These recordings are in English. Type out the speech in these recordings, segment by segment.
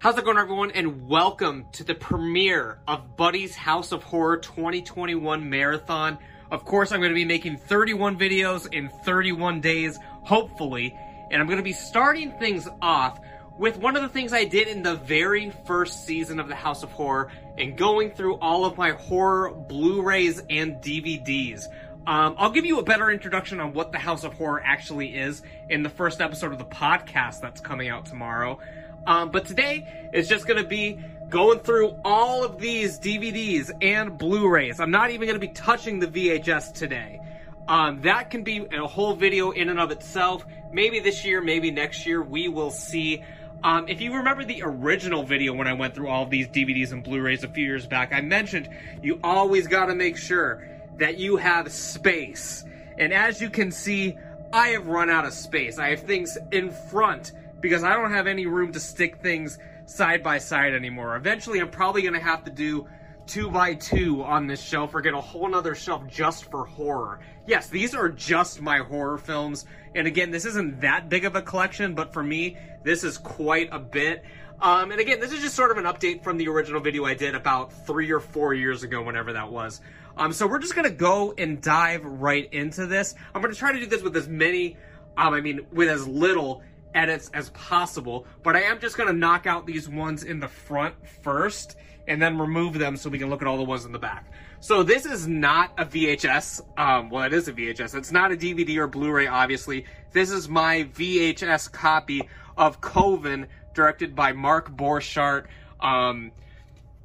How's it going, everyone? And welcome to the premiere of Buddy's House of Horror 2021 Marathon. Of course, I'm going to be making 31 videos in 31 days, hopefully. And I'm going to be starting things off with one of the things I did in the very first season of the House of Horror and going through all of my horror Blu-rays and DVDs. Um, I'll give you a better introduction on what the House of Horror actually is in the first episode of the podcast that's coming out tomorrow. Um, but today is just going to be going through all of these DVDs and Blu-rays. I'm not even going to be touching the VHS today. Um, that can be a whole video in and of itself. Maybe this year, maybe next year, we will see. Um, if you remember the original video when I went through all of these DVDs and Blu-rays a few years back, I mentioned you always got to make sure that you have space. And as you can see, I have run out of space. I have things in front because I don't have any room to stick things side by side anymore. Eventually, I'm probably going to have to do two by two on this shelf or get a whole nother shelf just for horror. Yes, these are just my horror films. And again, this isn't that big of a collection, but for me, this is quite a bit. Um, and again, this is just sort of an update from the original video I did about three or four years ago, whenever that was. Um, so we're just gonna go and dive right into this. I'm gonna try to do this with as many, um, I mean, with as little edits as possible, but I am just to knock out these ones in the front first and then remove them so we can look at all the ones in the back. So this is not a VHS. Um, well, it is a VHS. It's not a DVD or Blu-ray, obviously. This is my VHS copy of Coven, directed by Mark Borchardt. Um,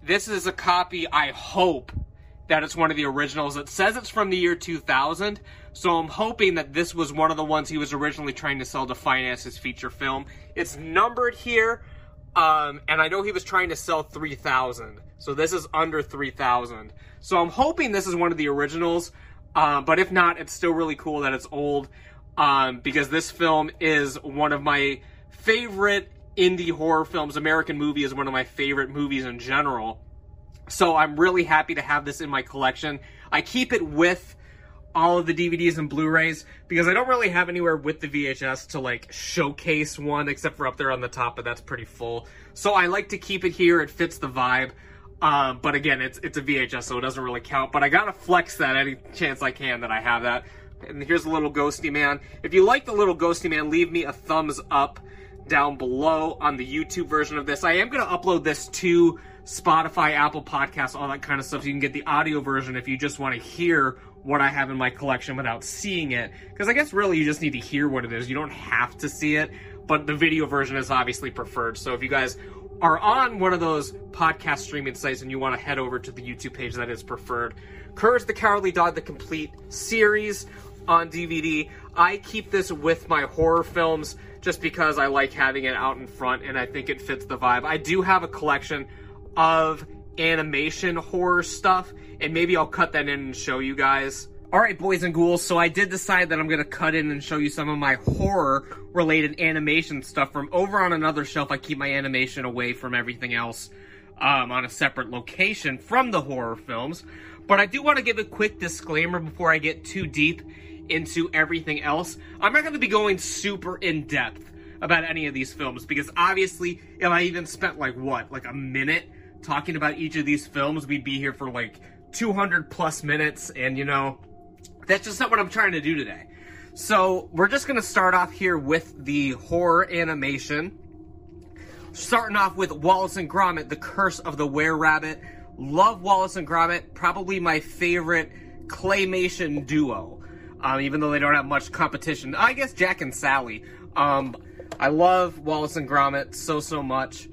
this is a copy, I hope, that it's one of the originals. It says it's from the year 2000, so I'm hoping that this was one of the ones he was originally trying to sell to finance his feature film. It's numbered here, um, and I know he was trying to sell 3,000, so this is under 3,000. So I'm hoping this is one of the originals, uh, but if not, it's still really cool that it's old, um, because this film is one of my favorite indie horror films. American Movie is one of my favorite movies in general. So I'm really happy to have this in my collection. I keep it with all of the DVDs and Blu-rays because I don't really have anywhere with the VHS to like showcase one except for up there on the top, but that's pretty full. So I like to keep it here. It fits the vibe. Um, but again, it's it's a VHS, so it doesn't really count. But I gotta flex that any chance I can that I have that. And here's a little Ghosty Man. If you like the little Ghosty Man, leave me a thumbs up down below on the YouTube version of this. I am gonna upload this to Spotify, Apple Podcasts, all that kind of stuff. So you can get the audio version if you just want to hear what I have in my collection without seeing it. Because I guess really you just need to hear what it is. You don't have to see it, but the video version is obviously preferred. So if you guys are on one of those podcast streaming sites and you want to head over to the YouTube page that is preferred, Courage the Cowardly Dog, the complete series on DVD. I keep this with my horror films just because I like having it out in front and I think it fits the vibe. I do have a collection of animation horror stuff, and maybe I'll cut that in and show you guys. Alright, boys and ghouls, so I did decide that I'm going to cut in and show you some of my horror-related animation stuff from over on another shelf. I keep my animation away from everything else um, on a separate location from the horror films. But I do want to give a quick disclaimer before I get too deep into everything else. I'm not going to be going super in-depth about any of these films because obviously if I even spent like what, like a minute talking about each of these films, we'd be here for like 200 plus minutes, and you know, that's just not what I'm trying to do today. So, we're just gonna start off here with the horror animation. Starting off with Wallace and Gromit, The Curse of the Were-Rabbit. Love Wallace and Gromit, probably my favorite claymation duo. Um, even though they don't have much competition. I guess Jack and Sally. Um, I love Wallace and Gromit so, so much.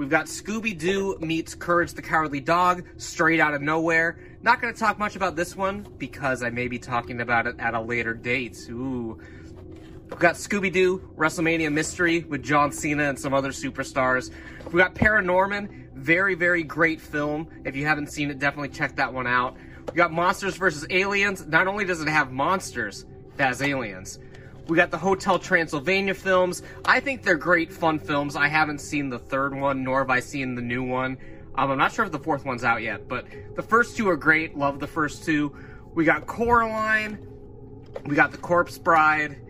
We've got Scooby-Doo meets Courage the Cowardly Dog, straight out of nowhere. Not going to talk much about this one, because I may be talking about it at a later date. Ooh. We've got Scooby-Doo, WrestleMania Mystery with John Cena and some other superstars. We've got Paranorman, very, very great film. If you haven't seen it, definitely check that one out. We've got Monsters vs. Aliens. Not only does it have monsters, it has aliens. We got the Hotel Transylvania films. I think they're great, fun films. I haven't seen the third one, nor have I seen the new one. Um, I'm not sure if the fourth one's out yet, but the first two are great. Love the first two. We got Coraline. We got The Corpse Bride.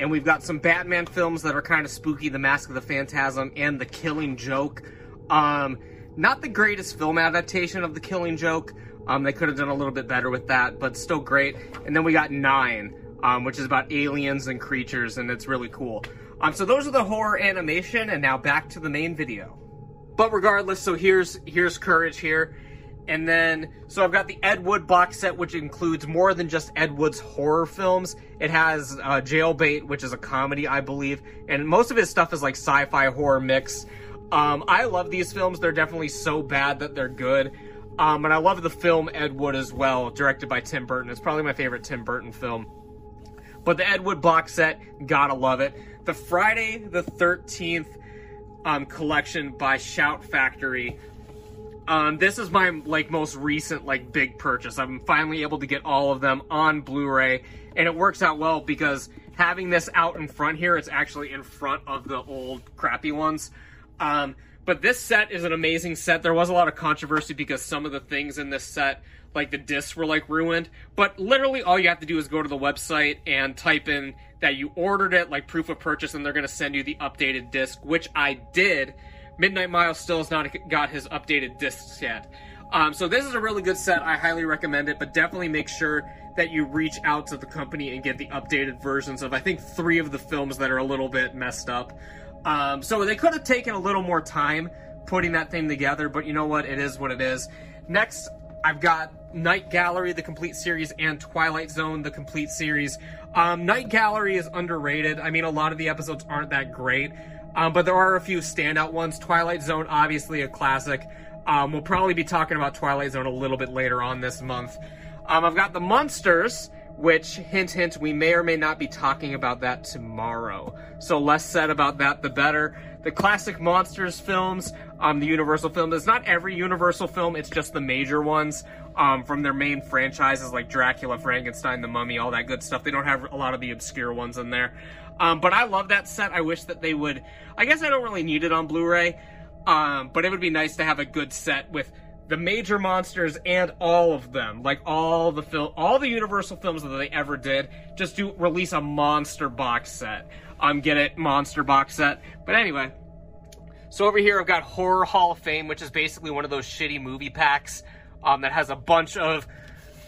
And we've got some Batman films that are kind of spooky, The Mask of the Phantasm and The Killing Joke. Um, not the greatest film adaptation of The Killing Joke. Um, they could have done a little bit better with that, but still great. And then we got Nine, um, which is about aliens and creatures, and it's really cool. Um, so those are the horror animation, and now back to the main video. But regardless, so here's here's Courage here. And then, so I've got the Ed Wood box set, which includes more than just Ed Wood's horror films. It has uh, Jailbait, which is a comedy, I believe, and most of his stuff is like sci-fi horror mix. Um, I love these films. They're definitely so bad that they're good. Um, and I love the film Ed Wood as well, directed by Tim Burton. It's probably my favorite Tim Burton film. But the Ed Wood box set, gotta love it. The Friday the 13th um, collection by Shout Factory. Um, this is my like most recent like big purchase. I'm finally able to get all of them on Blu-ray, and it works out well because having this out in front here, it's actually in front of the old crappy ones. Um, but this set is an amazing set. There was a lot of controversy because some of the things in this set, like the discs, were like ruined. But literally, all you have to do is go to the website and type in that you ordered it, like proof of purchase, and they're to send you the updated disc, which I did. Midnight Miles still has not got his updated discs yet. Um, so this is a really good set. I highly recommend it, but definitely make sure that you reach out to the company and get the updated versions of I think three of the films that are a little bit messed up. Um, so they could have taken a little more time putting that thing together, but you know what? It is what it is. Next, I've got Night Gallery, the complete series, and Twilight Zone, the complete series. Um, Night Gallery is underrated. I mean, a lot of the episodes aren't that great, um, but there are a few standout ones. Twilight Zone, obviously a classic. Um, we'll probably be talking about Twilight Zone a little bit later on this month. Um, I've got the Monsters, which, hint, hint, we may or may not be talking about that tomorrow. So less said about that, the better. The classic Monsters films, um, the Universal film, it's not every Universal film, it's just the major ones um, from their main franchises like Dracula, Frankenstein, The Mummy, all that good stuff. They don't have a lot of the obscure ones in there. Um, but I love that set. I wish that they would. I guess I don't really need it on Blu ray, um, but it would be nice to have a good set with the major monsters and all of them, like all the film, all the Universal films that they ever did, just do release a monster box set. Um, get it, monster box set. But anyway, so over here I've got Horror Hall of Fame, which is basically one of those shitty movie packs um, that has a bunch of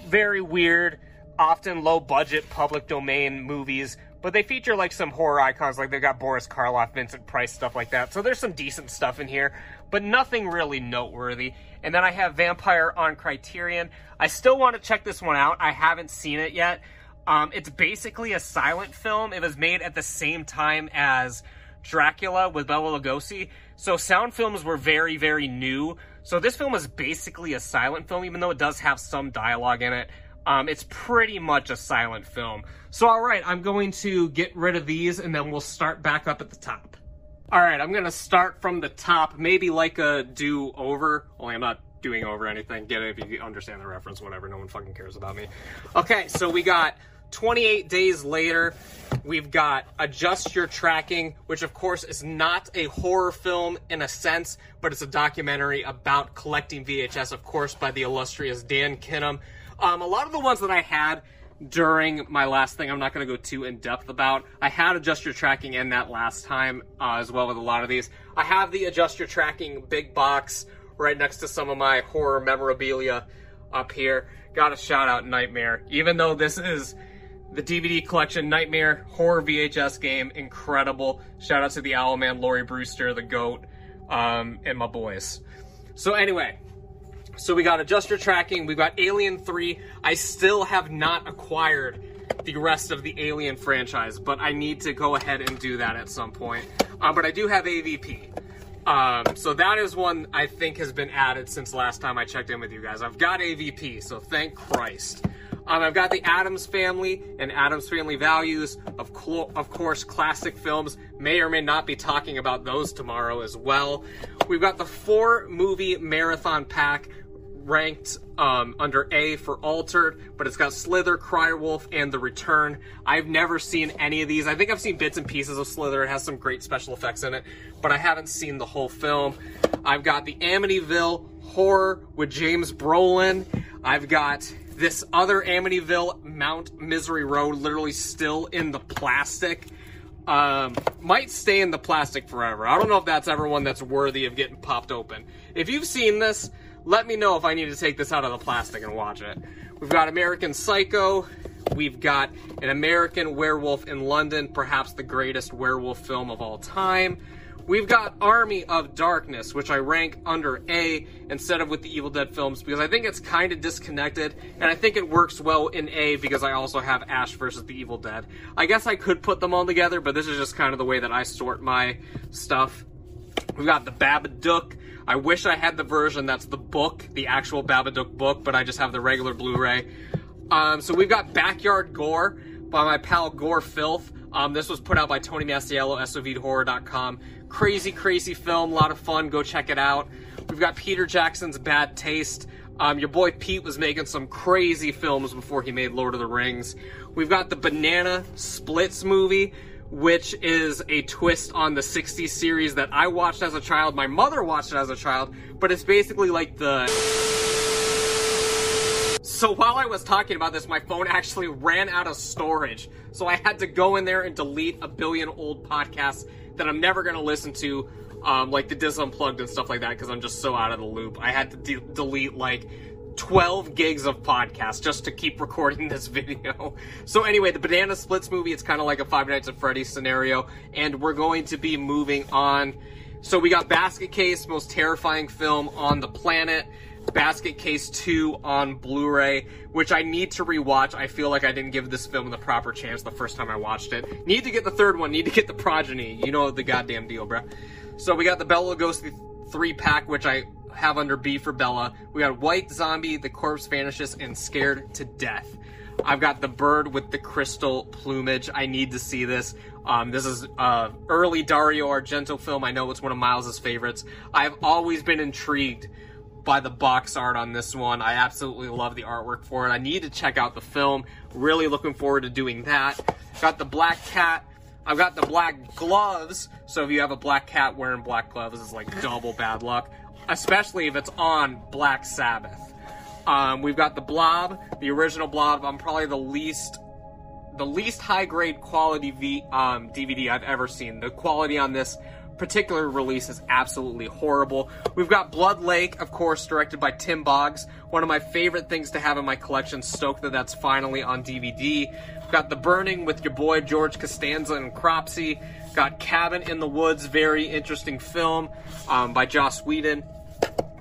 very weird, often low budget public domain movies but they feature like some horror icons, like they've got Boris Karloff, Vincent Price, stuff like that. So there's some decent stuff in here, but nothing really noteworthy. And then I have Vampire on Criterion. I still want to check this one out. I haven't seen it yet. Um, it's basically a silent film. It was made at the same time as Dracula with Bela Lugosi. So sound films were very, very new. So this film is basically a silent film, even though it does have some dialogue in it. Um, it's pretty much a silent film. So, all right, I'm going to get rid of these and then we'll start back up at the top. All right, I'm going to start from the top, maybe like a do-over, only I'm not doing over anything. Get it if you understand the reference, whatever. No one fucking cares about me. Okay, so we got 28 days later. We've got Adjust Your Tracking, which of course is not a horror film in a sense, but it's a documentary about collecting VHS, of course, by the illustrious Dan Kinem. Um, a lot of the ones that I had during my last thing, I'm not going to go too in depth about. I had adjust your tracking in that last time uh, as well with a lot of these. I have the adjust your tracking big box right next to some of my horror memorabilia up here. Got a shout out Nightmare. Even though this is the DVD collection Nightmare horror VHS game, incredible. Shout out to the Owlman, Lawrie Brewster, the GOAT, um, and my boys. So anyway, so we got adjuster tracking, we got Alien 3. I still have not acquired the rest of the Alien franchise, but I need to go ahead and do that at some point. Uh, but I do have AVP. Um, so that is one I think has been added since last time I checked in with you guys. I've got AVP, so thank Christ. Um, I've got the Addams Family and Addams Family Values, of, of course, classic films. May or may not be talking about those tomorrow as well. We've got the four movie marathon pack ranked um, under A for Altered, but it's got Slither, Cry Wolf, and The Return. I've never seen any of these. I think I've seen bits and pieces of Slither. It has some great special effects in it, but I haven't seen the whole film. I've got the Amityville Horror with James Brolin. I've got this other Amityville Mount Misery Road literally still in the plastic. Um, might stay in the plastic forever. I don't know if that's ever one that's worthy of getting popped open. If you've seen this, let me know if I need to take this out of the plastic and watch it. We've got American Psycho. We've got An American Werewolf in London, perhaps the greatest werewolf film of all time. We've got Army of Darkness, which I rank under A instead of with the Evil Dead films because I think it's kind of disconnected, and I think it works well in A because I also have Ash versus the Evil Dead. I guess I could put them all together, but this is just kind of the way that I sort my stuff. We've got the Babadook. I wish I had the version that's the book, the actual Babadook book, but I just have the regular Blu-ray. Um, so we've got Backyard Gore by my pal Gore Filth. Um, this was put out by Tony Masiello, SOVhorror.com. Crazy, crazy film, a lot of fun. Go check it out. We've got Peter Jackson's Bad Taste. Um, your boy Pete was making some crazy films before he made Lord of the Rings. We've got the Banana Splits movie, which is a twist on the 60s series that I watched as a child. My mother watched it as a child, but it's basically like the so while I was talking about this, my phone actually ran out of storage. So I had to go in there and delete a billion old podcasts that I'm never going to listen to, um, like the Dis Unplugged and stuff like that, because I'm just so out of the loop. I had to de- delete like 12 gigs of podcasts just to keep recording this video. So anyway, the Banana Splits movie, it's kind of like a Five Nights at Freddy's scenario, and we're going to be moving on. So we got Basket Case, most terrifying film on the planet. Basket Case 2 on Blu-ray, which I need to rewatch. I feel like I didn't give this film the proper chance the first time I watched it. Need to get the third one, need to get the progeny. You know the goddamn deal, bruh. So we got the Bela Lugosi 3-pack, which I have under B for Bela. We got White Zombie, The Corpse Vanishes, and Scared to Death. I've got the bird with the crystal plumage. I need to see this. Um, this is uh, early Dario Argento film. I know it's one of Miles's favorites. I've always been intrigued by the box art on this one. I absolutely love the artwork for it. I need to check out the film. Really looking forward to doing that. Got the black cat. I've got the black gloves. So if you have a black cat wearing black gloves, it's like double bad luck. Especially if it's on Black Sabbath. Um, we've got the Blob, the original Blob. I'm probably the least the least high grade quality v, um, DVD I've ever seen. The quality on this particular release is absolutely horrible. We've got Blood Lake, of course, directed by Tim Boggs. One of my favorite things to have in my collection. Stoked that that's finally on DVD. We've got The Burning with your boy George Costanza and Cropsey. Got Cabin in the Woods, very interesting film um, by Joss Whedon.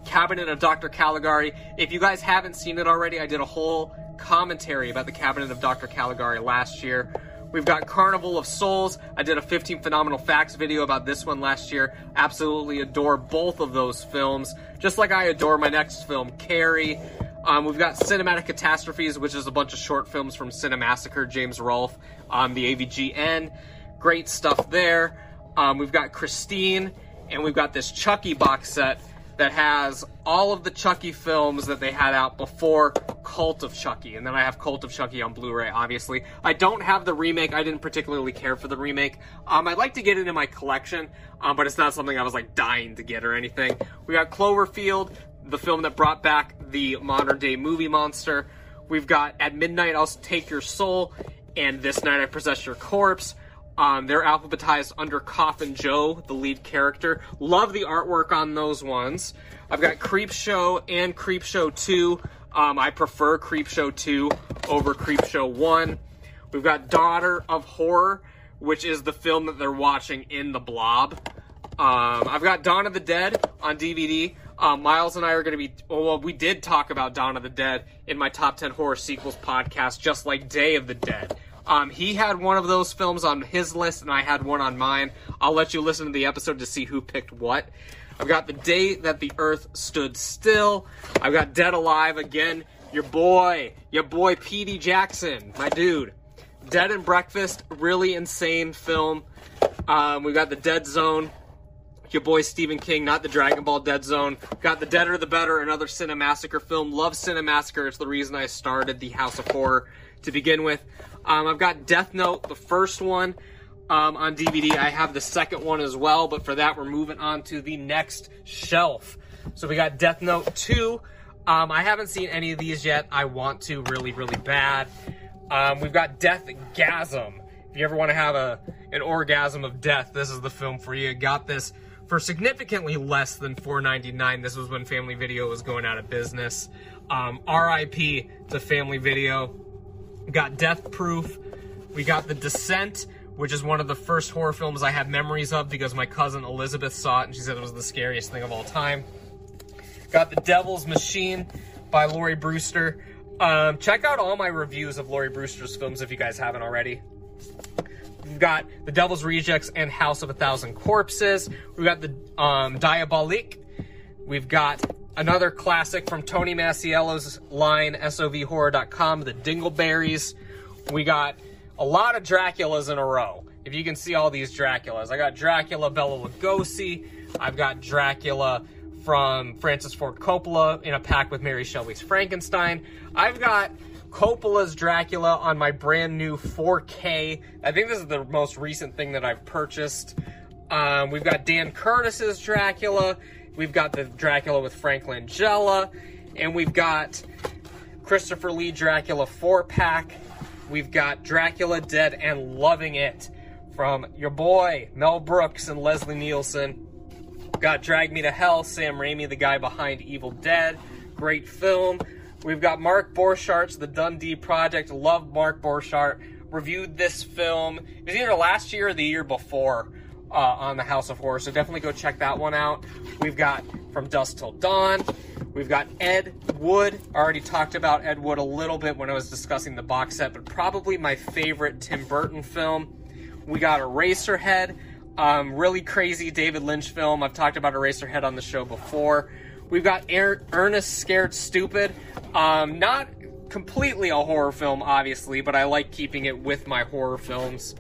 Cabinet of Dr. Caligari. If you guys haven't seen it already, I did a whole commentary about the Cabinet of Dr. Caligari last year. We've got Carnival of Souls. I did a 15 phenomenal facts video about this one last year. Absolutely adore both of those films, just like I adore my next film, Carrie. Um, we've got Cinematic Catastrophes, which is a bunch of short films from Cinemassacre, James Rolfe on the AVGN. Great stuff there. Um, we've got Christine, and we've got this Chucky box set that has all of the Chucky films that they had out before Cult of Chucky. And then I have Cult of Chucky on Blu-ray, obviously. I don't have the remake. I didn't particularly care for the remake. Um, I'd like to get it in my collection, um, but it's not something I was like dying to get or anything. We got Cloverfield, the film that brought back the modern day movie monster. We've got At Midnight I'll Take Your Soul and This Night I Possess Your Corpse. Um, they're alphabetized under Coffin Joe, the lead character. Love the artwork on those ones. I've got Creepshow and Creepshow 2. Um, I prefer Creepshow 2 over Creepshow 1. We've got Daughter of Horror, which is the film that they're watching in the blob. Um, I've got Dawn of the Dead on DVD. Um, Miles and I are going to be, well, we did talk about Dawn of the Dead in my top 10 horror sequels podcast, just like Day of the Dead. Um, he had one of those films on his list, and I had one on mine. I'll let you listen to the episode to see who picked what. I've got The Day That the Earth Stood Still. I've got Dead Alive again. Your boy, your boy P.D. Jackson, my dude. Dead and Breakfast, really insane film. Um, we got The Dead Zone. Your boy Stephen King, not the Dragon Ball Dead Zone. Got The Deader the Better, another Cinemassacre film. Love Cinemassacre. It's the reason I started the House of Horror to begin with. Um, I've got Death Note, the first one, um, on DVD. I have the second one as well, but for that, we're moving on to the next shelf. So we got Death Note 2. Um, I haven't seen any of these yet. I want to really, really bad. Um, we've got Death Gasm. If you ever want to have a an orgasm of death, this is the film for you. Got this for significantly less than $4.99. This was when Family Video was going out of business. Um, RIP to Family Video. Got Death Proof. We got The Descent, which is one of the first horror films I have memories of because my cousin Elizabeth saw it and she said it was the scariest thing of all time. Got The Devil's Machine by Lawrie Brewster. Um, check out all my reviews of Lawrie Brewster's films if you guys haven't already. We've got The Devil's Rejects and House of a Thousand Corpses. We've got the um, Diabolique. We've got another classic from Tony Masiello's line, SOVHorror.com, The Dingleberries. We got a lot of Draculas in a row. If you can see all these Draculas. I got Dracula Bela Lugosi. I've got Dracula from Francis Ford Coppola in a pack with Mary Shelley's Frankenstein. I've got Coppola's Dracula on my brand new 4K. I think this is the most recent thing that I've purchased. Um, we've got Dan Curtis's Dracula. We've got the Dracula with Frank Langella. And we've got Christopher Lee Dracula 4 pack. We've got Dracula Dead and Loving It from your boy Mel Brooks and Leslie Nielsen. Got Drag Me to Hell, Sam Raimi, the guy behind Evil Dead. Great film. We've got Mark Borchardt's The Dundee Project. Love Mark Borchardt. Reviewed this film. It was either last year or the year before uh, on the House of Horror, so definitely go check that one out. We've got From Dusk Till Dawn. We've got Ed Wood. I already talked about Ed Wood a little bit when I was discussing the box set, but probably my favorite Tim Burton film. We got Eraserhead. Um, really crazy David Lynch film. I've talked about Eraserhead on the show before. We've got er- Ernest Scared Stupid. Um, not completely a horror film, obviously, but I like keeping it with my horror films.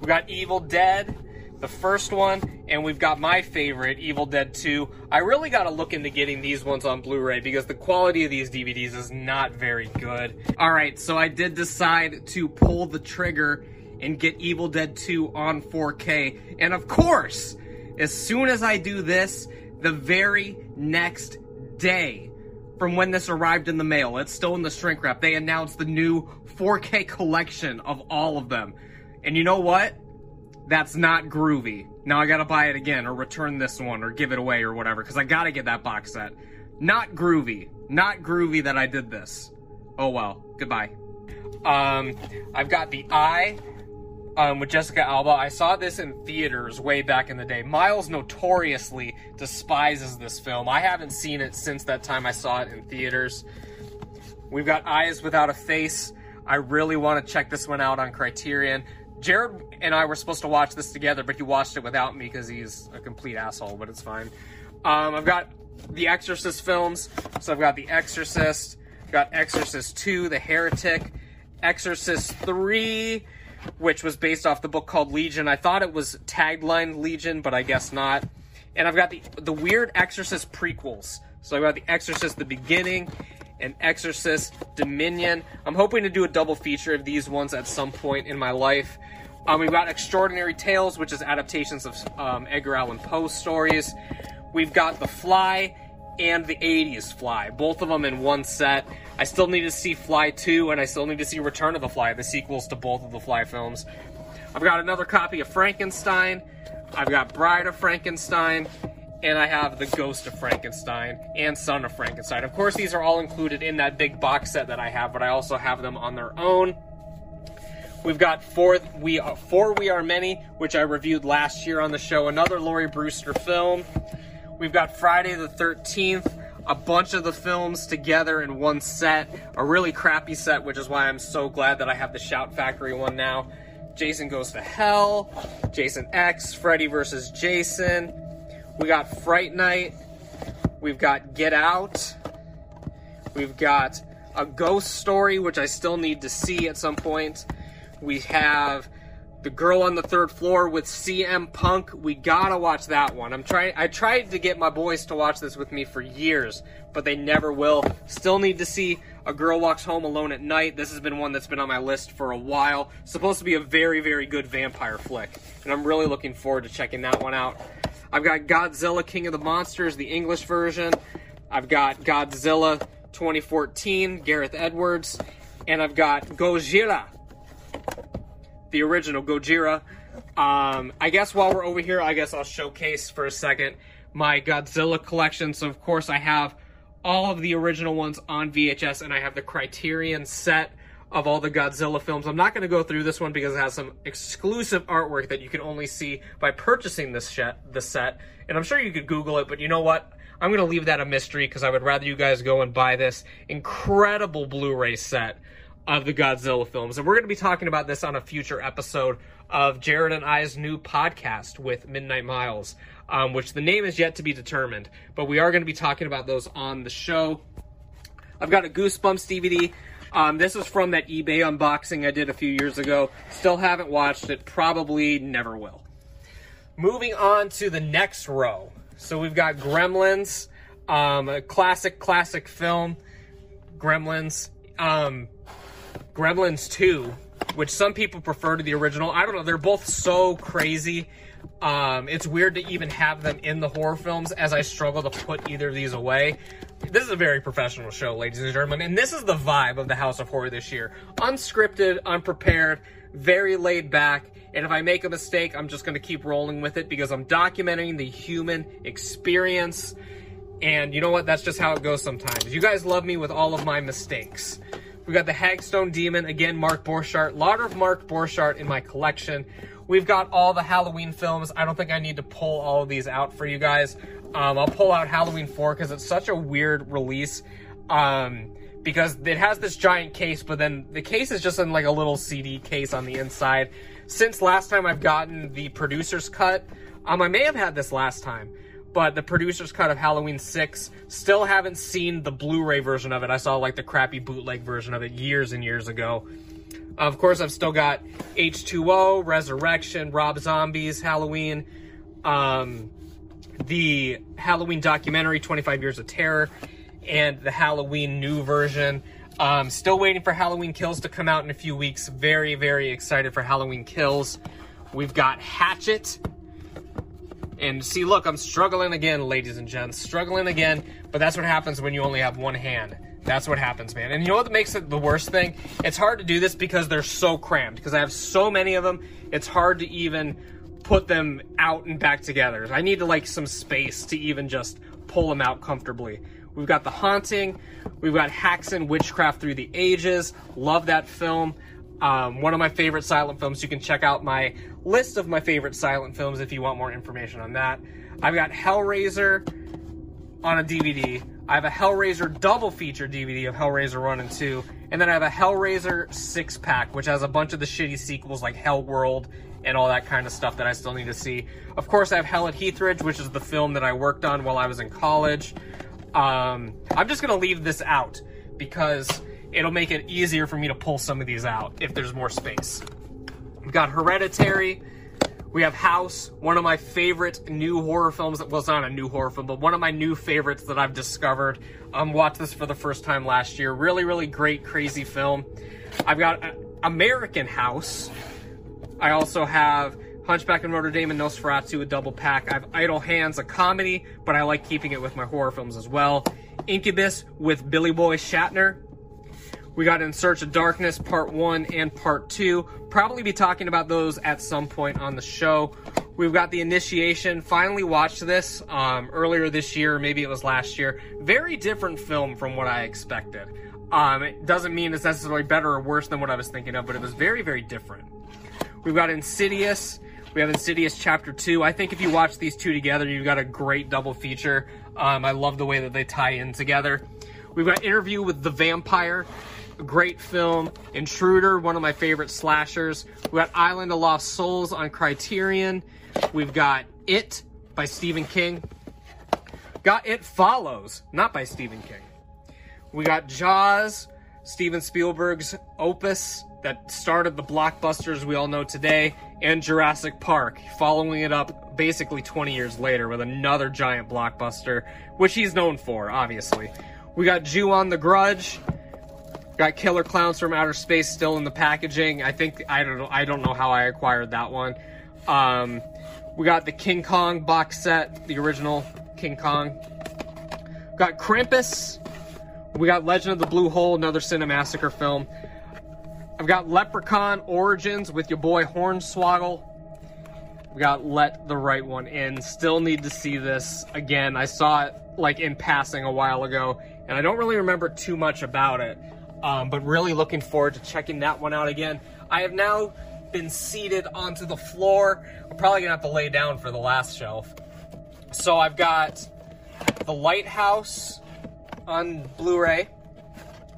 We got Evil Dead, the first one, and we've got my favorite, Evil Dead 2. I really got to look into getting these ones on Blu ray because the quality of these DVDs is not very good. Alright, so I did decide to pull the trigger and get Evil Dead 2 on 4K. And of course, as soon as I do this, the very next day from when this arrived in the mail, it's still in the shrink wrap, they announced the new 4K collection of all of them. And you know what? That's not groovy. Now I gotta buy it again, or return this one, or give it away, or whatever, because I gotta get that box set. Not groovy. Not groovy that I did this. Oh well. Goodbye. Um, I've got the Eye um, with Jessica Alba. I saw this in theaters way back in the day. Miles notoriously despises this film. I haven't seen it since that time I saw it in theaters. We've got Eyes Without a Face. I really want to check this one out on Criterion. Jared and I were supposed to watch this together, but he watched it without me because he's a complete asshole, but it's fine. Um, I've got the Exorcist films. So I've got The Exorcist, got Exorcist 2, The Heretic, Exorcist 3, which was based off the book called Legion. I thought it was tagline Legion, but I guess not. And I've got the the weird Exorcist prequels. So I've got the Exorcist the beginning and Exorcist Dominion. I'm hoping to do a double feature of these ones at some point in my life. Um, we've got Extraordinary Tales, which is adaptations of um, Edgar Allan Poe stories. We've got The Fly and the 80s Fly, both of them in one set. I still need to see Fly 2, and I still need to see Return of the Fly, the sequels to both of the Fly films. I've got another copy of Frankenstein, I've got Bride of Frankenstein, and I have The Ghost of Frankenstein and Son of Frankenstein. Of course, these are all included in that big box set that I have, but I also have them on their own. We've got four we are, four we are many, which I reviewed last year on the show. Another Lawrie Brewster film. We've got Friday the 13th, a bunch of the films together in one set, a really crappy set, which is why I'm so glad that I have the Shout Factory one now. Jason Goes to Hell, Jason X, Freddy versus Jason. We got Fright Night. We've got Get Out. We've got A Ghost Story, which I still need to see at some point. We have the Girl on the Third Floor with CM Punk. We gotta watch that one. I'm trying. I tried to get my boys to watch this with me for years, but they never will. Still need to see A Girl Walks Home Alone at Night. This has been one that's been on my list for a while. Supposed to be a very, very good vampire flick, and I'm really looking forward to checking that one out. I've got Godzilla King of the Monsters, the English version. I've got Godzilla 2014, Gareth Edwards, and I've got Gojira the original Gojira. Um, I guess while we're over here, I guess I'll showcase for a second my Godzilla collection. So of course I have all of the original ones on VHS, and I have the Criterion set of all the Godzilla films. I'm not going to go through this one because it has some exclusive artwork that you can only see by purchasing this the set. And I'm sure you could Google it, but you know what? I'm going to leave that a mystery because I would rather you guys go and buy this incredible Blu-ray set of the Godzilla films. And we're going to be talking about this on a future episode of Jared and I's new podcast with Midnight Miles, um, which the name is yet to be determined. But we are going to be talking about those on the show. I've got a Goosebumps DVD. Um, this is from that eBay unboxing I did a few years ago. Still haven't watched it. Probably never will. Moving on to the next row. So we've got Gremlins, um, a classic, classic film. Gremlins. Um, Gremlins 2, which some people prefer to the original. I don't know. They're both so crazy. Um, it's weird to even have them in the horror films as I struggle to put either of these away. This is a very professional show, ladies and gentlemen, and this is the vibe of the House of Horror this year. Unscripted, unprepared, very laid back, and if I make a mistake, I'm just going to keep rolling with it because I'm documenting the human experience. And you know what? That's just how it goes sometimes. You guys love me with all of my mistakes. We got the Hagstone Demon, again, Mark Borchardt. A lot of Mark Borchardt in my collection. We've got all the Halloween films. I don't think I need to pull all of these out for you guys. Um, I'll pull out Halloween 4 because it's such a weird release. Um, because it has this giant case, but then the case is just in like a little CD case on the inside. Since last time I've gotten the producer's cut, um, I may have had this last time, but the producer's cut of Halloween 6, still haven't seen the Blu-ray version of it. I saw like the crappy bootleg version of it years and years ago. Of course, I've still got H2O, Resurrection, Rob Zombies, Halloween, um, the Halloween documentary, 25 Years of Terror, and the Halloween new version. Um, still waiting for Halloween Kills to come out in a few weeks. Very, very excited for Halloween Kills. We've got Hatchet. And see, look, I'm struggling again, ladies and gents. Struggling again, but that's what happens when you only have one hand. That's what happens, man. And you know what makes it the worst thing? It's hard to do this because they're so crammed. Because I have so many of them, it's hard to even put them out and back together. I need to like some space to even just pull them out comfortably. We've got The Haunting. We've got Häxan Witchcraft Through the Ages. Love that film. Um, one of my favorite silent films. You can check out my list of my favorite silent films if you want more information on that. I've got Hellraiser on a DVD. I have a Hellraiser double feature DVD of Hellraiser 1 and 2. And then I have a Hellraiser six pack, which has a bunch of the shitty sequels like Hell World and all that kind of stuff that I still need to see. Of course, I have Hell at Heathridge, which is the film that I worked on while I was in college. Um, I'm just going to leave this out because it'll make it easier for me to pull some of these out if there's more space. We've got Hereditary. We have House, one of my favorite new horror films. Well, it's not a new horror film, but one of my new favorites that I've discovered. Um, watched this for the first time last year. Really, really great, crazy film. I've got uh, American House. I also have Hunchback of Notre Dame and Nosferatu, a double pack. I have Idle Hands, a comedy, but I like keeping it with my horror films as well. Incubus with Billy Boy Shatner. We got In Search of Darkness, part one and part two. Probably be talking about those at some point on the show. We've got The Initiation. Finally watched this um, earlier this year, maybe it was last year. Very different film from what I expected. Um, it doesn't mean it's necessarily better or worse than what I was thinking of, but it was very, very different. We've got Insidious. We have Insidious Chapter 2. I think if you watch these two together, you've got a great double feature. Um, I love the way that they tie in together. We've got Interview with the Vampire great film. Intruder, one of my favorite slashers. We got Island of Lost Souls on Criterion. We've got It by Stephen King. Got It Follows, not by Stephen King. We got Jaws, Steven Spielberg's opus that started the blockbusters we all know today, and Jurassic Park, following it up basically 20 years later with another giant blockbuster, which he's known for, obviously. We got Ju-On the Grudge, Got Killer Clowns from Outer Space still in the packaging. I think I don't know. I don't know how I acquired that one. Um, we got the King Kong box set, the original King Kong. Got Krampus. We got Legend of the Blue Hole, another Cinemassacre film. I've got Leprechaun Origins with your boy Hornswoggle. We got Let the Right One In. Still need to see this again. I saw it like in passing a while ago, and I don't really remember too much about it. Um, but really looking forward to checking that one out again. I have now been seated onto the floor. I'm probably gonna have to lay down for the last shelf. So I've got The Lighthouse on Blu-ray,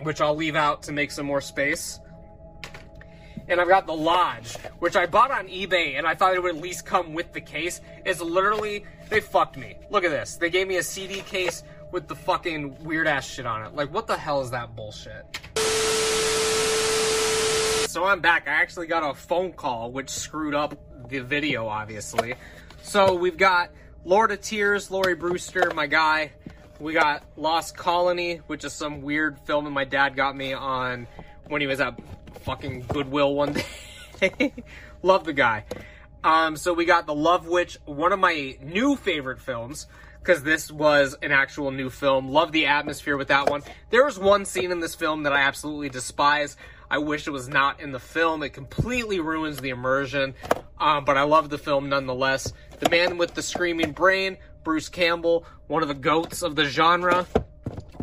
which I'll leave out to make some more space and I've got the Lodge, which I bought on eBay, and I thought it would at least come with the case. It's literally, they fucked me. Look at this. They gave me a CD case with the fucking weird ass shit on it. Like, what the hell is that bullshit? So I'm back. I actually got a phone call, which screwed up the video, obviously. So we've got Lord of Tears, Lawrie Brewster, my guy. We got Lost Colony, which is some weird film that my dad got me on when he was at fucking Goodwill one day. Love the guy. Um, so we got The Love Witch, one of my new favorite films, because this was an actual new film. Love the atmosphere with that one. There was one scene in this film that I absolutely despise. I wish it was not in the film. It completely ruins the immersion, um, but I love the film nonetheless. The Man with the Screaming Brain, Bruce Campbell, one of the goats of the genre.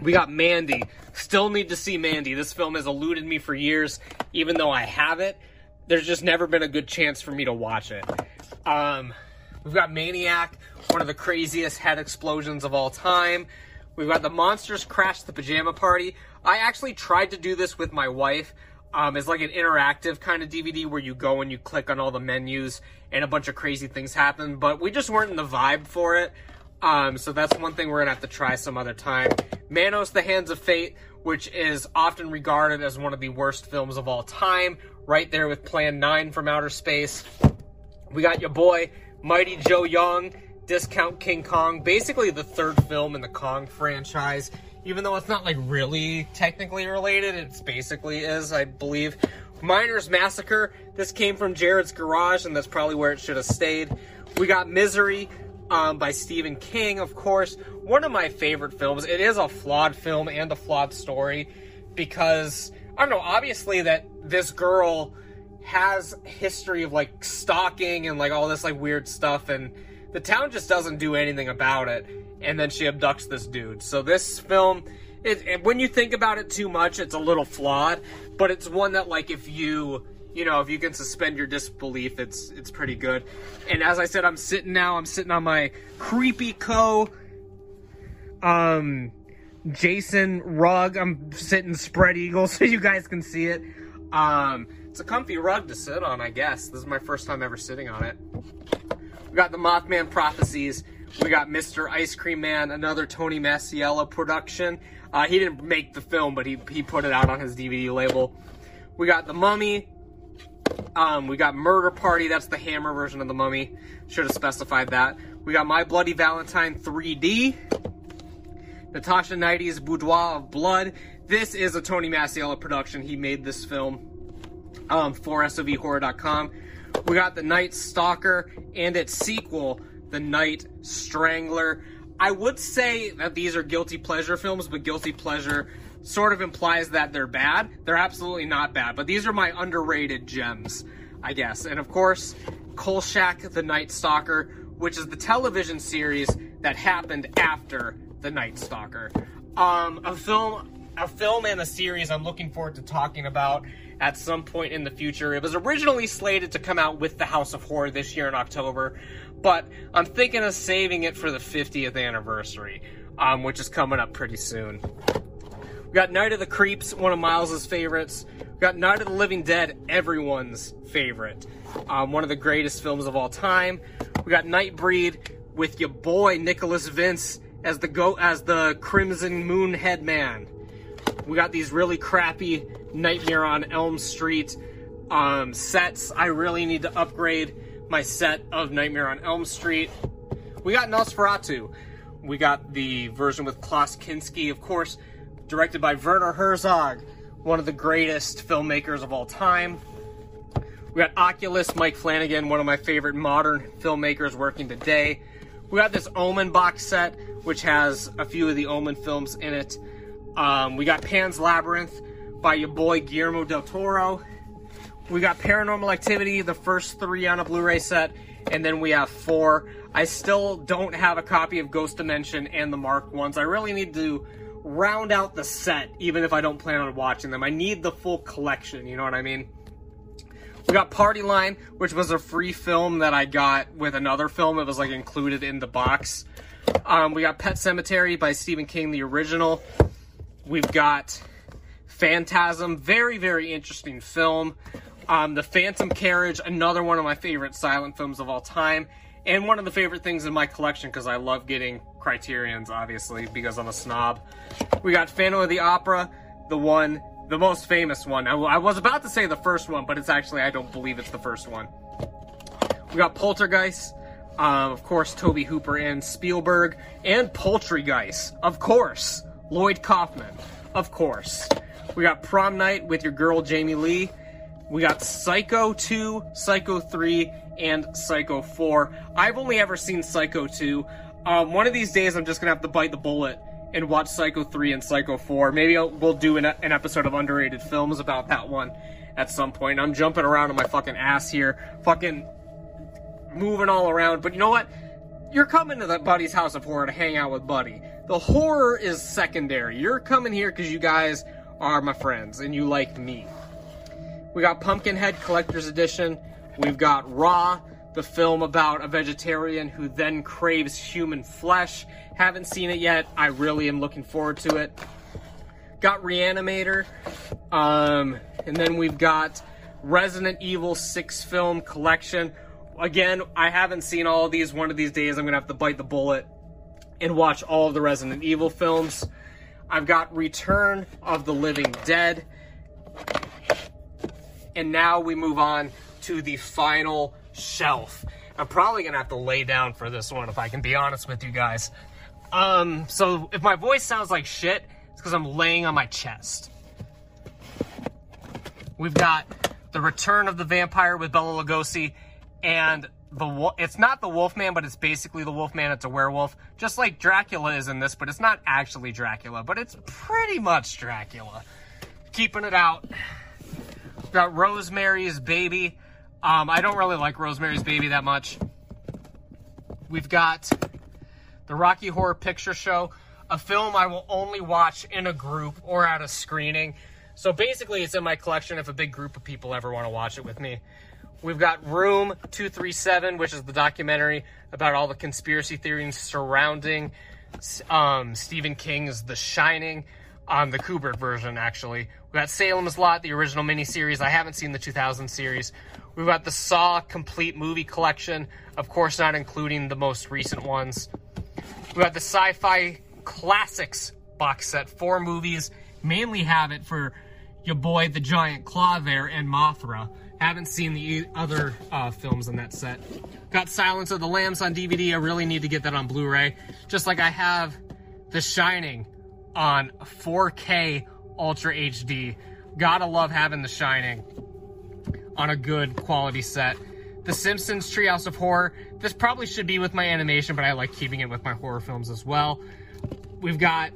We got Mandy. Still need to see Mandy. This film has eluded me for years, even though I have it. There's just never been a good chance for me to watch it. Um, we've got Maniac, one of the craziest head explosions of all time. We've got the Monsters Crash the Pajama Party. I actually tried to do this with my wife. Um, it's like an interactive kind of DVD where you go and you click on all the menus and a bunch of crazy things happen, but we just weren't in the vibe for it. Um, so that's one thing we're gonna have to try some other time. Manos, The Hands of Fate, which is often regarded as one of the worst films of all time, right there with Plan 9 from Outer Space. We got your boy, Mighty Joe Young, Discount King Kong, basically the third film in the Kong franchise. Even though it's not like really technically related, it's basically is, I believe. Miners Massacre, this came from Jared's garage, and that's probably where it should have stayed. We got Misery, um, by Stephen King, of course. One of my favorite films. It is a flawed film and a flawed story because, I don't know, obviously that this girl has history of like stalking and like all this like weird stuff and the town just doesn't do anything about it and then she abducts this dude. So this film it, it, when you think about it too much, it's a little flawed, but it's one that like if you you know, if you can suspend your disbelief, it's it's pretty good. And as I said, I'm sitting now. I'm sitting on my creepy co. Um, Jason rug. I'm sitting spread eagle so you guys can see it. Um, it's a comfy rug to sit on, I guess. This is my first time ever sitting on it. We got the Mothman prophecies. We got Mr. Ice Cream Man, another Tony Masiello production. Uh, he didn't make the film, but he, he put it out on his DVD label. We got The Mummy, um, we got Murder Party, that's the Hammer version of the Mummy. Should have specified that. We got My Bloody Valentine 3D. Natasha Knighty's Boudoir of Blood. This is a Tony Masiello production. He made this film um, for SOVHorror.com. We got The Night Stalker and its sequel, The Night Strangler. I would say that these are guilty pleasure films, but guilty pleasure sort of implies that they're bad. They're absolutely not bad, but these are my underrated gems, I guess. And of course, Kolchak the Night Stalker, which is the television series that happened after the Night Stalker. Um, a film, a film and a series I'm looking forward to talking about at some point in the future. It was originally slated to come out with the House of Horror this year in October, but I'm thinking of saving it for the 50th anniversary, um, which is coming up pretty soon. We got Night of the Creeps, one of Miles's favorites. We got Night of the Living Dead, everyone's favorite. Um, one of the greatest films of all time. We got Nightbreed with your boy Nicholas Vince as the go as the Crimson Moon Headman. We got these really crappy Nightmare on Elm Street um, sets. I really need to upgrade my set of Nightmare on Elm Street. We got Nosferatu. We got the version with Klaus Kinski, of course directed by Werner Herzog, one of the greatest filmmakers of all time. We got Oculus, Mike Flanagan, one of my favorite modern filmmakers working today. We got this Omen box set, which has a few of the Omen films in it. Um, we got Pan's Labyrinth by your boy Guillermo del Toro. We got Paranormal Activity, the first three on a Blu-ray set, and then we have four. I still don't have a copy of Ghost Dimension and the Mark ones. I really need to round out the set, even if I don't plan on watching them. I need the full collection, you know what I mean? We got Party Line, which was a free film that I got with another film. It was like included in the box. Um, we got Pet Sematary by Stephen King, the original. We've got Phantasm, very, very interesting film. Um, the Phantom Carriage, another one of my favorite silent films of all time. And one of the favorite things in my collection because I love getting Criterions, obviously, because I'm a snob. We got Phantom of the Opera, the one, the most famous one. I, I was about to say the first one, but it's actually, I don't believe it's the first one. We got Poltergeist, uh, of course, Tobe Hooper and Spielberg, and Poultrygeist, of course. Lloyd Kaufman, of course. We got Prom Night with your girl Jamie Lee. We got Psycho 2, Psycho 3, and Psycho 4. I've only ever seen Psycho 2. Um, one of these days, I'm just gonna have to bite the bullet and watch Psycho 3 and Psycho 4. Maybe I'll, we'll do an, an episode of underrated films about that one at some point. I'm jumping around on my fucking ass here, fucking moving all around. But you know what? You're coming to the Buddy's House of Horror to hang out with Buddy. The horror is secondary. You're coming here because you guys are my friends and you like me. We got Pumpkinhead Collector's Edition. We've got Raw, the film about a vegetarian who then craves human flesh. Haven't seen it yet. I really am looking forward to it. Got Reanimator. Um, and then we've got Resident Evil 6 film collection. Again, I haven't seen all of these. One of these days, I'm to have to bite the bullet and watch all of the Resident Evil films. I've got Return of the Living Dead. And now we move on to the final shelf. I'm probably gonna have to lay down for this one if I can be honest with you guys. Um, so if my voice sounds like shit, it's because I'm laying on my chest. We've got The Return of the Vampire with Bela Lugosi and the it's not the Wolfman, but it's basically the Wolfman. It's a werewolf, just like Dracula is in this, but it's not actually Dracula, but it's pretty much Dracula. Keeping it out. Got Rosemary's Baby. Um, I don't really like Rosemary's Baby that much. We've got the Rocky Horror Picture Show, a film I will only watch in a group or at a screening. So basically, it's in my collection if a big group of people ever want to watch it with me. We've got Room 237, which is the documentary about all the conspiracy theories surrounding um, Stephen King's The Shining, on the Kubrick version, actually. We've got Salem's Lot, the original miniseries. I haven't seen the 2000 series. We've got the Saw complete movie collection, of course, not including the most recent ones. We've got the Sci Fi Classics box set, four movies. Mainly have it for your boy, the Giant Claw there, and Mothra. Haven't seen the other uh, films in that set. Got Silence of the Lambs on DVD. I really need to get that on Blu-ray. Just like I have The Shining on 4K Ultra HD. Gotta love having The Shining on a good quality set. The Simpsons Treehouse of Horror. This probably should be with my animation, but I like keeping it with my horror films as well. We've got...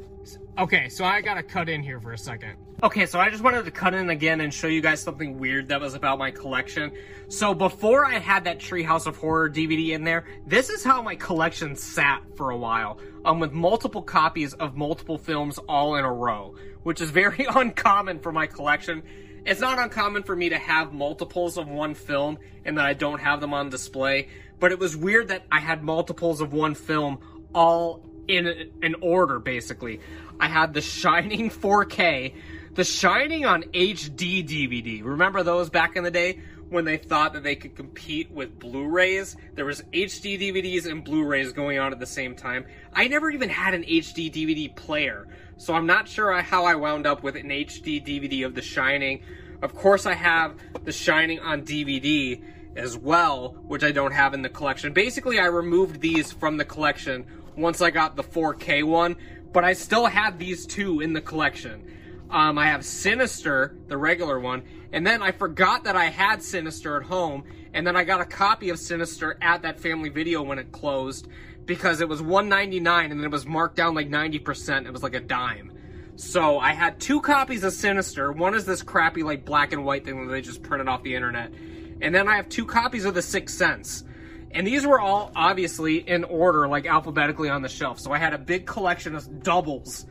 Okay, so I gotta cut in here for a second. Okay, so I just wanted to cut in again and show you guys something weird that was about my collection. So before I had that Treehouse of Horror DVD in there, this is how my collection sat for a while, um, with multiple copies of multiple films all in a row, which is very uncommon for my collection. It's not uncommon for me to have multiples of one film and that I don't have them on display, but it was weird that I had multiples of one film all in an order, basically. I had The Shining 4K, the Shining on HD DVD. Remember those back in the day when they thought that they could compete with Blu-rays? There was HD DVDs and Blu-rays going on at the same time. I never even had an HD DVD player, so I'm not sure how I wound up with an HD DVD of The Shining. Of course, I have The Shining on DVD as well, which I don't have in the collection. Basically, I removed these from the collection once I got the 4K one, but I still have these two in the collection. Um, I have Sinister, the regular one, and then I forgot that I had Sinister at home, and then I got a copy of Sinister at that family video when it closed because it was $1.99 and then it was marked down like 90%. It was like a dime. So I had two copies of Sinister. One is this crappy like black and white thing that they just printed off the internet. And then I have two copies of The Sixth Sense. And these were all obviously in order, like alphabetically on the shelf. So I had a big collection of doubles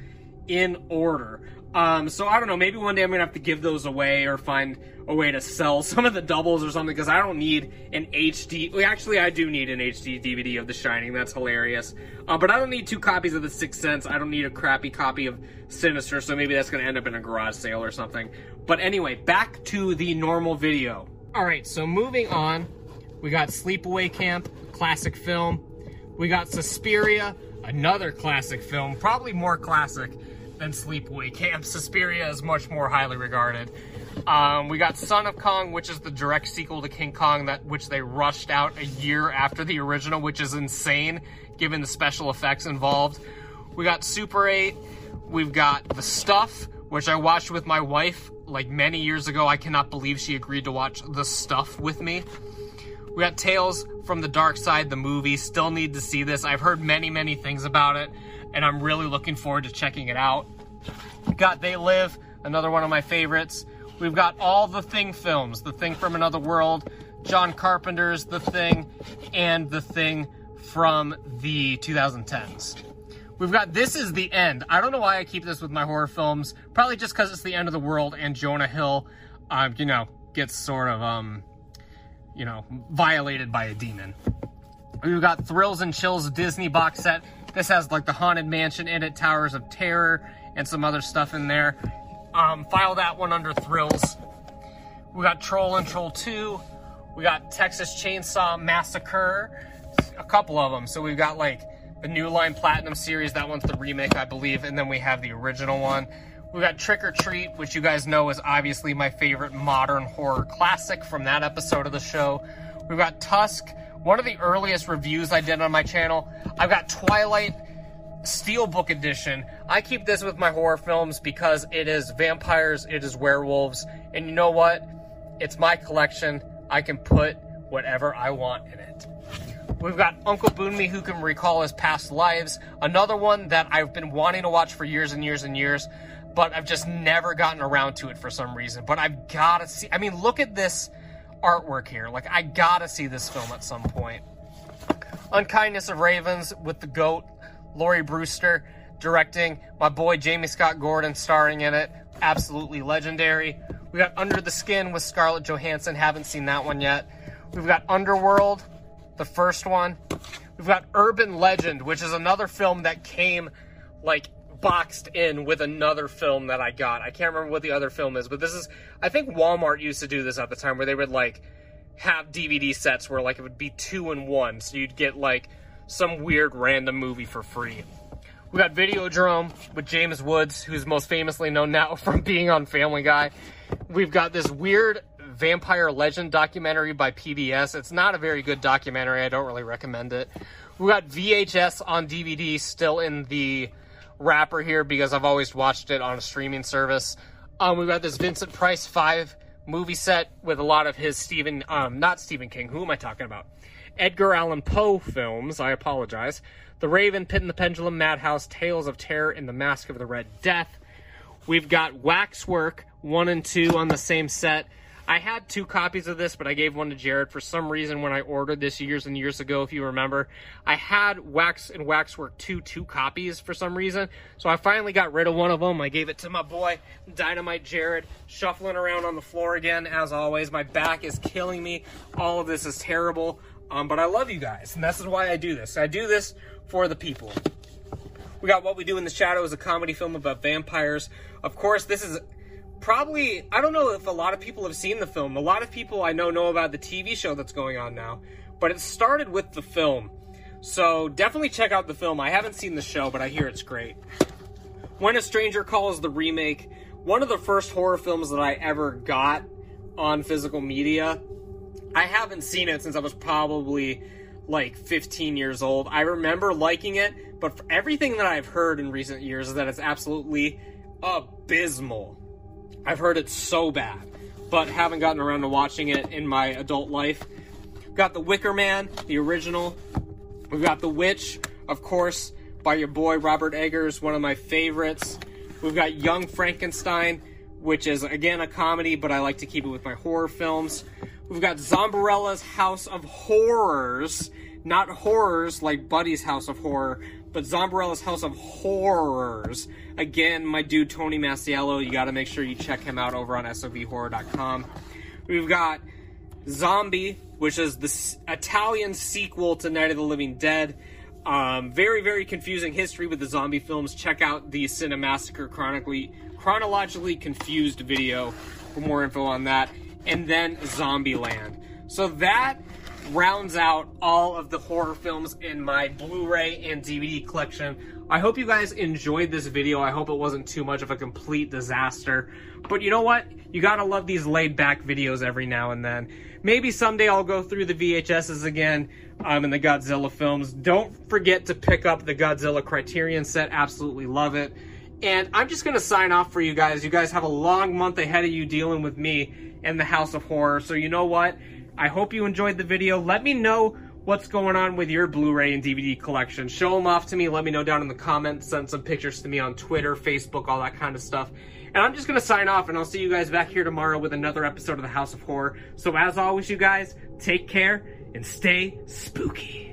in order. Um, so I don't know, maybe one day I'm gonna have to give those away or find a way to sell some of the doubles or something because I don't need an HD. Well, actually, I do need an HD DVD of The Shining. That's hilarious. Uh, but I don't need two copies of The Sixth Sense. I don't need a crappy copy of Sinister. So maybe that's gonna end up in a garage sale or something. But anyway, back to the normal video. All right, so moving on, we got Sleepaway Camp, classic film. We got Suspiria, another classic film, probably more classic than Sleepaway Camp. Suspiria is much more highly regarded. Um, we got Son of Kong, which is the direct sequel to King Kong, that which they rushed out a year after the original, which is insane given the special effects involved. We got Super 8. We've got The Stuff, which I watched with my wife like many years ago. I cannot believe she agreed to watch The Stuff with me. We got Tales from the Dark Side, the movie. Still need to see this. I've heard many, many things about it and I'm really looking forward to checking it out. got They Live, another one of my favorites. We've got all the Thing films, The Thing from Another World, John Carpenter's The Thing, and The Thing from the 2010s. We've got This Is the End. I don't know why I keep this with my horror films. Probably just because it's the end of the world and Jonah Hill, um, you know, gets sort of, um, you know, violated by a demon. We've got Thrills and Chills Disney box set. This has like the Haunted Mansion in it, Towers of Terror, and some other stuff in there. Um, file that one under Thrills. We got Troll and Troll 2. We got Texas Chainsaw Massacre. A couple of them. So we've got like the New Line Platinum series. That one's the remake, I believe. And then we have the original one. We got Trick or Treat, which you guys know is obviously my favorite modern horror classic from that episode of the show. We've got Tusk, one of the earliest reviews I did on my channel. I've got Twilight Steelbook Edition. I keep this with my horror films because it is vampires, it is werewolves, and you know what? It's my collection. I can put whatever I want in it. We've got Uncle Boonmee who can recall his past lives. Another one that I've been wanting to watch for years and years and years, but I've just never gotten around to it for some reason. But I've got to see. I mean, look at this artwork here. Like, I gotta see this film at some point. Unkindness of Ravens with the GOAT, Lawrie Brewster, directing. My boy Jamie Scott Gordon starring in it. Absolutely legendary. We got Under the Skin with Scarlett Johansson. Haven't seen that one yet. We've got Underworld, the first one. We've got Urban Legend, which is another film that came like boxed in with another film that I got. I can't remember what the other film is, but this is I think Walmart used to do this at the time where they would like have DVD sets where like it would be two in one, so you'd get like some weird random movie for free. We got Videodrome with James Woods, who's most famously known now from being on Family Guy. We've got this weird vampire legend documentary by PBS. It's not a very good documentary. I don't really recommend it. We got VHS on DVD still in the wrapper here because I've always watched it on a streaming service. Um, we've got this Vincent Price 5 movie set with a lot of his Stephen, um, not Stephen King, who am I talking about? Edgar Allan Poe films, I apologize. The Raven, Pit and the Pendulum, Madhouse, Tales of Terror, and The Mask of the Red Death. We've got Waxwork 1 and 2 on the same set. I had two copies of this, but I gave one to Jared for some reason when I ordered this years and years ago, if you remember. I had Wax and Waxwork 2 two copies for some reason, so I finally got rid of one of them. I gave it to my boy, Dynamite Jared, shuffling around on the floor again, as always. My back is killing me. All of this is terrible, um, but I love you guys, and this is why I do this. I do this for the people. We got What We Do in the Shadows, a comedy film about vampires. Of course, this is probably I don't know if a lot of people have seen the film. A lot of people I know know about the TV show that's going on now, but it started with the film. So definitely check out the film. I haven't seen the show, but I hear it's great. When a Stranger Calls the remake, one of the first horror films that I ever got on physical media. I haven't seen it since I was probably like 15 years old. I remember liking it, but everything that I've heard in recent years is that it's absolutely abysmal. I've heard it's so bad, but haven't gotten around to watching it in my adult life. We've got The Wicker Man, the original. We've got The Witch, of course, by your boy Robert Eggers, one of my favorites. We've got Young Frankenstein, which is again a comedy, but I like to keep it with my horror films. We've got Zombarella's House of Horrors, not horrors like Buddy's House of Horror, but Zombarella's House of Horrors. Again, my dude Tony Masiello, you got to make sure you check him out over on sovhorror.com. We've got Zombie, which is the Italian sequel to Night of the Living Dead. Um, very, very confusing history with the zombie films. Check out the Cinemassacre chronically, chronologically confused video for more info on that. And then Zombieland. So that rounds out all of the horror films in my Blu-ray and DVD collection. I hope you guys enjoyed this video. I hope it wasn't too much of a complete disaster. But you know what? You gotta love these laid back videos every now and then. Maybe someday I'll go through the VHSs again um, and the Godzilla films. Don't forget to pick up the Godzilla Criterion set. Absolutely love it. And I'm just gonna sign off for you guys. You guys have a long month ahead of you dealing with me and the House of Horror. So you know what? I hope you enjoyed the video. Let me know what's going on with your Blu-ray and DVD collection. Show them off to me. Let me know down in the comments. Send some pictures to me on Twitter, Facebook, all that kind of stuff. And I'm just going to sign off, and I'll see you guys back here tomorrow with another episode of the House of Horror. So as always, you guys, take care and stay spooky.